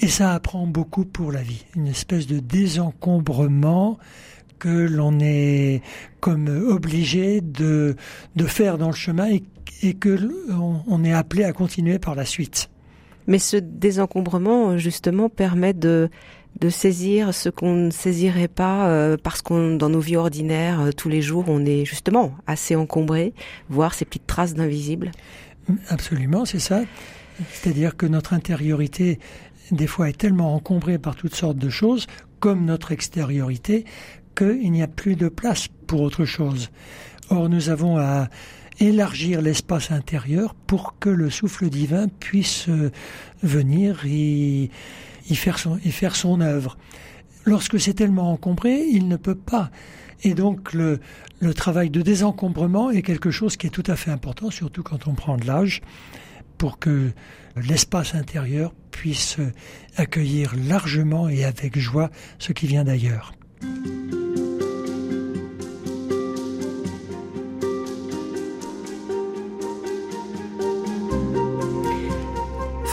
Et ça apprend beaucoup pour la vie. Une espèce de désencombrement que l'on est comme obligé de, de faire dans le chemin et, et que on est appelé à continuer par la suite. Mais ce désencombrement, justement, permet de de saisir ce qu'on ne saisirait pas euh, parce qu'on dans nos vies ordinaires euh, tous les jours on est justement assez encombré, voir ces petites traces d'invisible. Absolument, c'est ça. C'est-à-dire que notre intériorité des fois est tellement encombrée par toutes sortes de choses, comme notre extériorité, qu'il n'y a plus de place pour autre chose. Or, nous avons à élargir l'espace intérieur pour que le souffle divin puisse euh, venir y y faire son, œuvre. Lorsque c'est tellement encombré, il ne peut pas. Et donc le travail de désencombrement est quelque chose qui est tout à fait important, surtout quand on prend de l'âge, pour que l'espace intérieur puisse accueillir largement et avec joie ce qui vient d'ailleurs.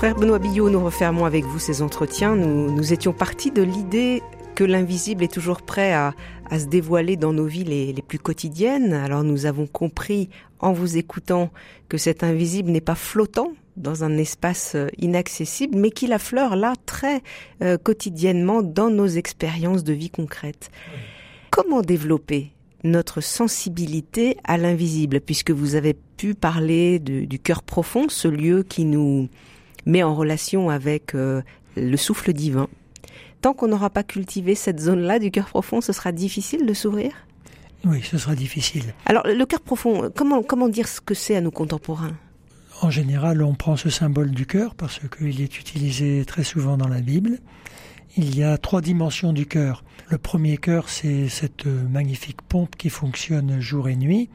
Frère Benoît Billot, nous refermons avec vous ces entretiens. Nous, nous étions partis de l'idée que l'invisible est toujours prêt à, se dévoiler dans nos vies les, plus quotidiennes. Alors nous avons compris en vous écoutant que cet invisible n'est pas flottant dans un espace euh, inaccessible, mais qu'il affleure là très euh, quotidiennement dans nos expériences de vie concrète. Comment développer notre sensibilité à l'invisible, puisque vous avez pu parler du cœur profond, ce lieu qui nous mais en relation avec euh, le souffle divin. Tant qu'on n'aura pas cultivé cette zone-là du cœur profond, ce sera difficile de s'ouvrir? Oui, ce sera difficile. Alors, le cœur profond, comment, comment dire ce que c'est à nos contemporains? En général, on prend ce symbole du cœur parce qu'il est utilisé très souvent dans la Bible. Il y a trois dimensions du cœur. Le premier cœur, c'est cette magnifique pompe qui fonctionne jour et nuit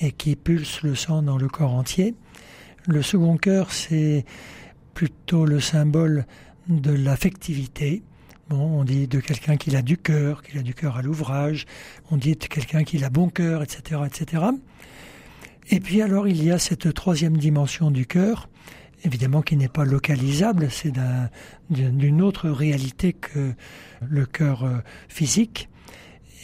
et qui pulse le sang dans le corps entier. Le second cœur, c'est plutôt le symbole de l'affectivité. Bon, on dit de quelqu'un qui a du cœur, qu'il a du cœur à l'ouvrage, on dit de quelqu'un qui a bon cœur, etc., etc. Et puis alors il y a cette troisième dimension du cœur, évidemment qui n'est pas localisable, c'est d'une autre réalité que le cœur euh, physique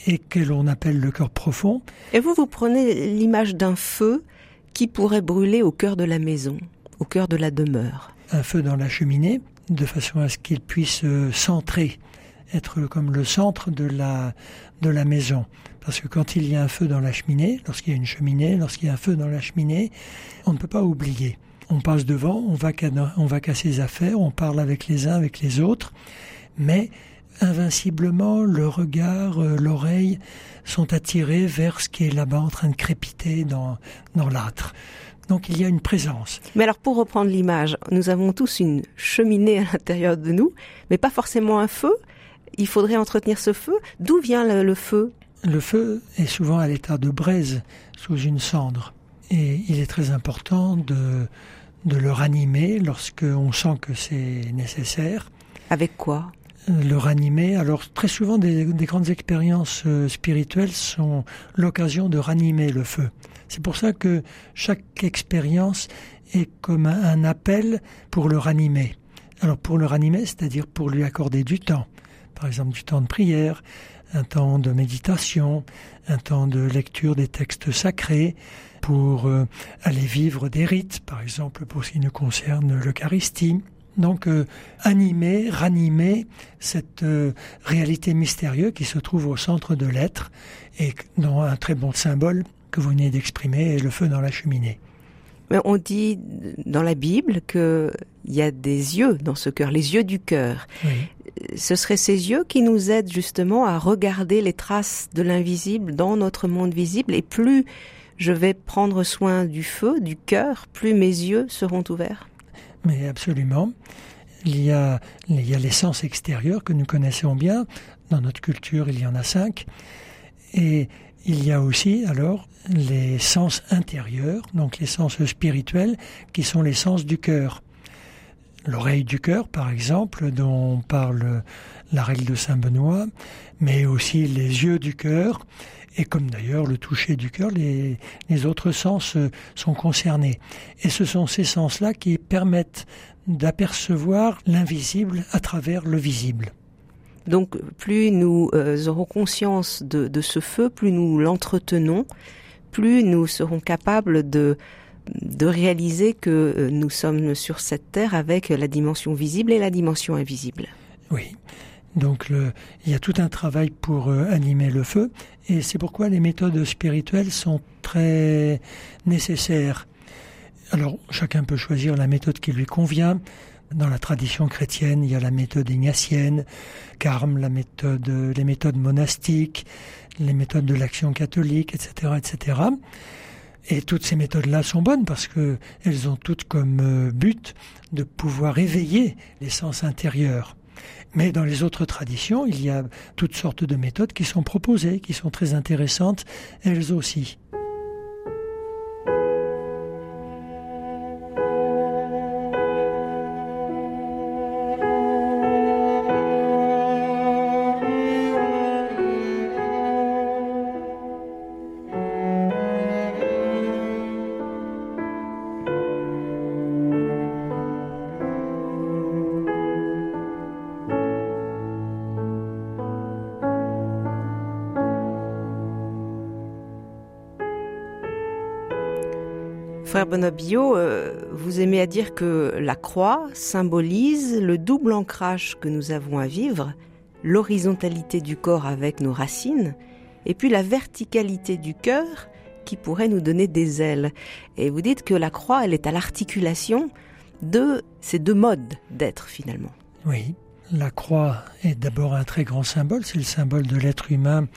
et que l'on appelle le cœur profond. Et vous, vous prenez l'image d'un feu qui pourrait brûler au cœur de la maison, au cœur de la demeure. Un feu dans la cheminée, de façon à ce qu'il puisse euh, centrer, être comme le centre de la, de la maison. Parce que quand il y a un feu dans la cheminée, lorsqu'il y a une cheminée, lorsqu'il y a un feu dans la cheminée, on ne peut pas oublier. On passe devant, on va, qu'à ses affaires, on parle avec les uns, avec les autres, mais invinciblement, le regard, euh, l'oreille sont attirés vers ce qui est là-bas en train de crépiter dans, dans l'âtre. Donc il y a une présence. Mais alors pour reprendre l'image, nous avons tous une cheminée à l'intérieur de nous, mais pas forcément un feu. Il faudrait entretenir ce feu. D'où vient le, feu? Le feu est souvent à l'état de braise sous une cendre. Et il est très important de, de le ranimer lorsqu'on sent que c'est nécessaire. Avec quoi? Le ranimer. Alors très souvent, des, des grandes expériences euh, spirituelles sont l'occasion de ranimer le feu. C'est pour ça que chaque expérience est comme un appel pour le ranimer. Alors pour le ranimer, c'est-à-dire pour lui accorder du temps. Par exemple du temps de prière, un temps de méditation, un temps de lecture des textes sacrés, pour euh, aller vivre des rites, par exemple pour ce qui nous concerne l'Eucharistie. Donc euh, animer, ranimer cette euh, réalité mystérieuse qui se trouve au centre de l'être et dont un très bon symbole que vous venez d'exprimer est le feu dans la cheminée. Mais on dit dans la Bible qu'il y a des yeux dans ce cœur, les yeux du cœur. Ce seraient ces yeux qui nous aident justement à regarder les traces de l'invisible dans notre monde visible. Et plus je vais prendre soin du feu, du cœur, plus mes yeux seront ouverts. Mais absolument. Il y a, il y a les sens extérieurs que nous connaissons bien. Dans notre culture, il y en a cinq. Et il y a aussi alors les sens intérieurs, donc les sens spirituels, qui sont les sens du cœur. L'oreille du cœur, par exemple, dont parle la règle de Saint Benoît, mais aussi les yeux du cœur, et comme d'ailleurs le toucher du cœur, les, les autres sens sont concernés. Et ce sont ces sens-là qui permettent d'apercevoir l'invisible à travers le visible. Donc plus nous euh, aurons conscience de, ce feu, plus nous l'entretenons, plus nous serons capables de, réaliser que euh, nous sommes sur cette terre avec la dimension visible et la dimension invisible. Oui. Donc il y a tout un travail pour euh, animer le feu et c'est pourquoi les méthodes spirituelles sont très nécessaires. Alors chacun peut choisir la méthode qui lui convient. Dans la tradition chrétienne, il y a la méthode ignatienne, Carme, la méthode, les méthodes monastiques, les méthodes de l'action catholique, etc., etc. Et toutes ces méthodes-là sont bonnes parce que elles ont toutes comme euh, but de pouvoir éveiller les sens intérieurs. Mais dans les autres traditions, il y a toutes sortes de méthodes qui sont proposées, qui sont très intéressantes, elles aussi. Frère Bonabio, euh, vous aimez à dire que la croix symbolise le double ancrage que nous avons à vivre, l'horizontalité du corps avec nos racines, et puis la verticalité du cœur qui pourrait nous donner des ailes. Et vous dites que la croix, elle est à l'articulation de ces deux modes d'être finalement. Oui, la croix est d'abord un très grand symbole, c'est le symbole de l'être humain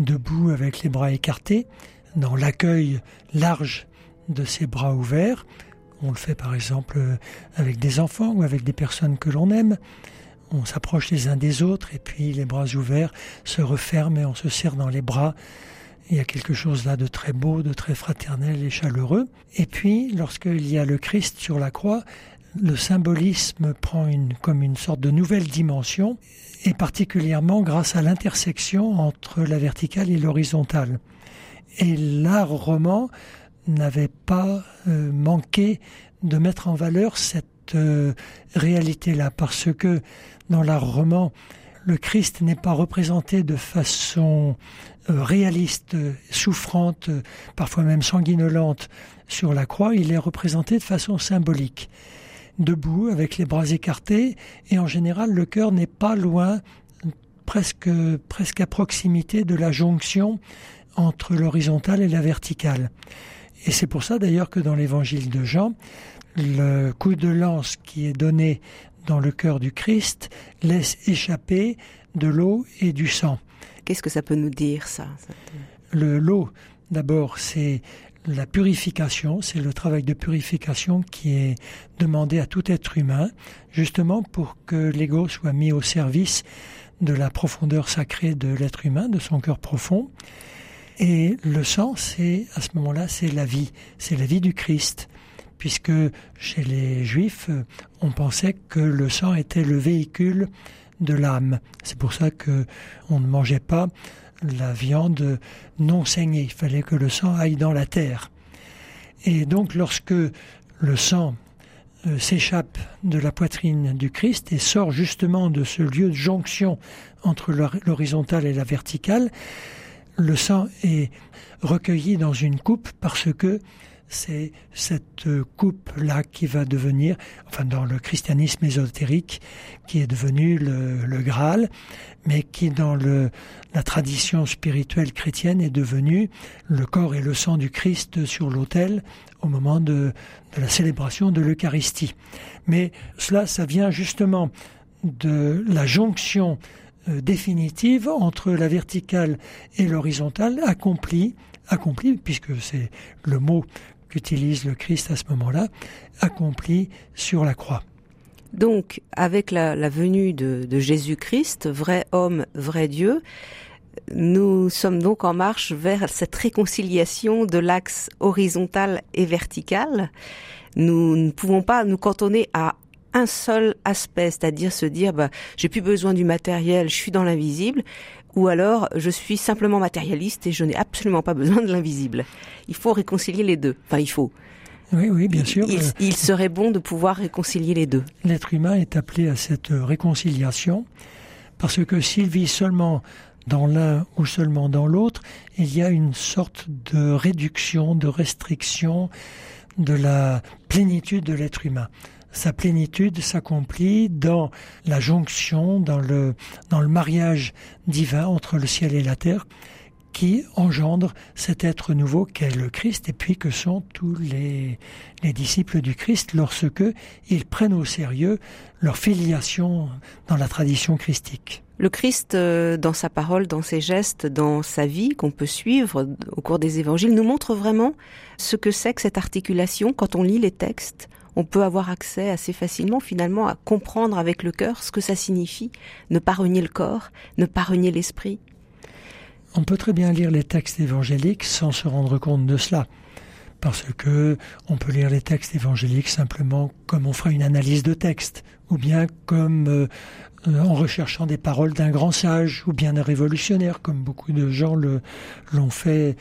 debout avec les bras écartés, dans l'accueil large de ses bras ouverts. On le fait par exemple avec des enfants ou avec des personnes que l'on aime. On s'approche les uns des autres et puis les bras ouverts se referment et on se serre dans les bras. Il y a quelque chose là de très beau, de très fraternel et chaleureux. Et puis, lorsqu'il y a le Christ sur la croix, le symbolisme prend une, comme une sorte de nouvelle dimension, et particulièrement grâce à l'intersection entre la verticale et l'horizontale. Et l'art roman n'avait pas euh, manqué de mettre en valeur cette euh, réalité-là, parce que dans l'art roman, le Christ n'est pas représenté de façon euh, réaliste, souffrante, parfois même sanguinolente sur la croix, il est représenté de façon symbolique. Debout, avec les bras écartés, et en général le cœur n'est pas loin, presque, presque à proximité de la jonction entre l'horizontale et la verticale. Et c'est pour ça d'ailleurs que dans l'évangile de Jean, le coup de lance qui est donné dans le cœur du Christ laisse échapper de l'eau et du sang. Qu'est-ce que ça peut nous dire, ça Le L'eau, d'abord, c'est la purification, c'est le travail de purification qui est demandé à tout être humain, justement pour que l'ego soit mis au service de la profondeur sacrée de l'être humain, de son cœur profond. Et le sang, c'est à ce moment-là, c'est la vie, c'est la vie du Christ, puisque chez les Juifs, on pensait que le sang était le véhicule de l'âme. C'est pour ça que on ne mangeait pas la viande non saignée. Il fallait que le sang aille dans la terre. Et donc, lorsque le sang euh, s'échappe de la poitrine du Christ et sort justement de ce lieu de jonction entre l'horizontale et la verticale, le sang est recueilli dans une coupe parce que c'est cette coupe-là qui va devenir, enfin dans le christianisme ésotérique, qui est devenu le, Graal, mais qui dans le, la tradition spirituelle chrétienne est devenu le corps et le sang du Christ sur l'autel au moment de, de la célébration de l'Eucharistie. Mais cela, ça vient justement de la jonction euh, définitive entre la verticale et l'horizontale accomplie, accomplie, puisque c'est le mot qu'utilise le Christ à ce moment-là, accomplie sur la croix. Donc, avec la, venue de, de Jésus-Christ, vrai homme, vrai Dieu, nous sommes donc en marche vers cette réconciliation de l'axe horizontal et vertical. Nous ne pouvons pas nous cantonner à un seul aspect, c'est-à-dire se dire bah j'ai plus besoin du matériel, je suis dans l'invisible, ou alors je suis simplement matérialiste et je n'ai absolument pas besoin de l'invisible. Il faut réconcilier les deux. Enfin, il faut. Oui, oui, bien sûr. Il, il serait bon de pouvoir réconcilier les deux. L'être humain est appelé à cette réconciliation parce que s'il vit seulement dans l'un ou seulement dans l'autre, il y a une sorte de réduction, de restriction de la plénitude de l'être humain sa plénitude s'accomplit dans la jonction, dans le, dans le mariage divin entre le ciel et la terre, qui engendre cet être nouveau qu'est le Christ et puis que sont tous les, les disciples du Christ lorsque ils prennent au sérieux leur filiation dans la tradition christique. Le Christ, euh, dans sa parole, dans ses gestes, dans sa vie qu'on peut suivre au cours des évangiles, nous montre vraiment ce que c'est que cette articulation quand on lit les textes on peut avoir accès assez facilement finalement à comprendre avec le cœur ce que ça signifie, ne pas renier le corps, ne pas renier l'esprit. On peut très bien lire les textes évangéliques sans se rendre compte de cela. Parce que on peut lire les textes évangéliques simplement comme on ferait une analyse de texte, ou bien comme euh, en recherchant des paroles d'un grand sage, ou bien d'un révolutionnaire, comme beaucoup de gens l'ont fait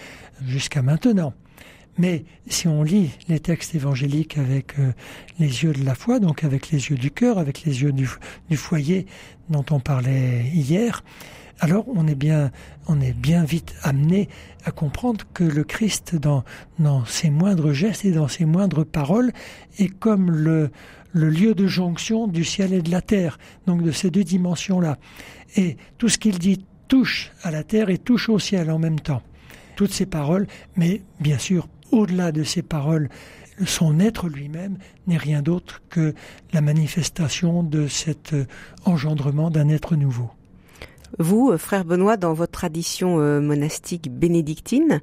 jusqu'à maintenant. Mais si on lit les textes évangéliques avec euh, les yeux de la foi, donc avec les yeux du cœur, avec les yeux du, foyer dont on parlait hier, alors on est bien, on est bien vite amené à comprendre que le Christ, dans, ses moindres gestes et dans ses moindres paroles, est comme le, le lieu de jonction du ciel et de la terre, donc de ces deux dimensions-là. Et tout ce qu'il dit touche à la terre et touche au ciel en même temps. Toutes ces paroles, mais bien sûr au-delà de ces paroles, son être lui-même n'est rien d'autre que la manifestation de cet euh, engendrement d'un être nouveau. Vous, euh, frère Benoît, dans votre tradition euh, monastique bénédictine,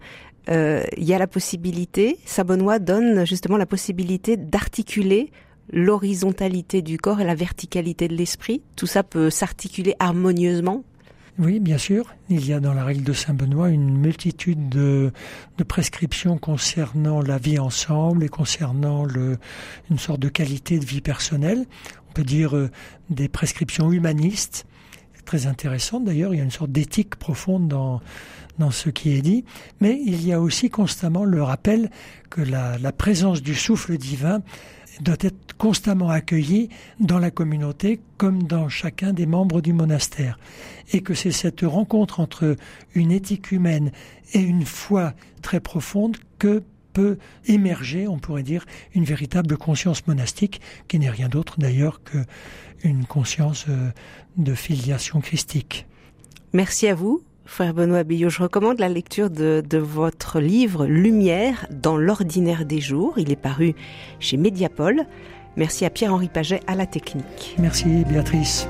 il y a la possibilité, Saint Benoît donne justement la possibilité d'articuler l'horizontalité du corps et la verticalité de l'esprit. Tout ça peut s'articuler harmonieusement oui, bien sûr. Il y a dans la règle de Saint Benoît une multitude de, prescriptions concernant la vie ensemble et concernant le, une sorte de qualité de vie personnelle. On peut dire euh, des prescriptions humanistes, très intéressantes d'ailleurs. Il y a une sorte d'éthique profonde dans, dans ce qui est dit. Mais il y a aussi constamment le rappel que la, la présence du souffle divin doit être constamment accueilli dans la communauté comme dans chacun des membres du monastère. Et que c'est cette rencontre entre une éthique humaine et une foi très profonde que peut émerger, on pourrait dire, une véritable conscience monastique, qui n'est rien d'autre d'ailleurs qu'une conscience euh, de filiation christique. Merci à vous, frère Benoît Billot. Je recommande la lecture de, votre livre Lumière dans l'ordinaire des jours. Il est paru chez Mediapol. Merci à Pierre-Henri Paget à la technique. Merci Béatrice.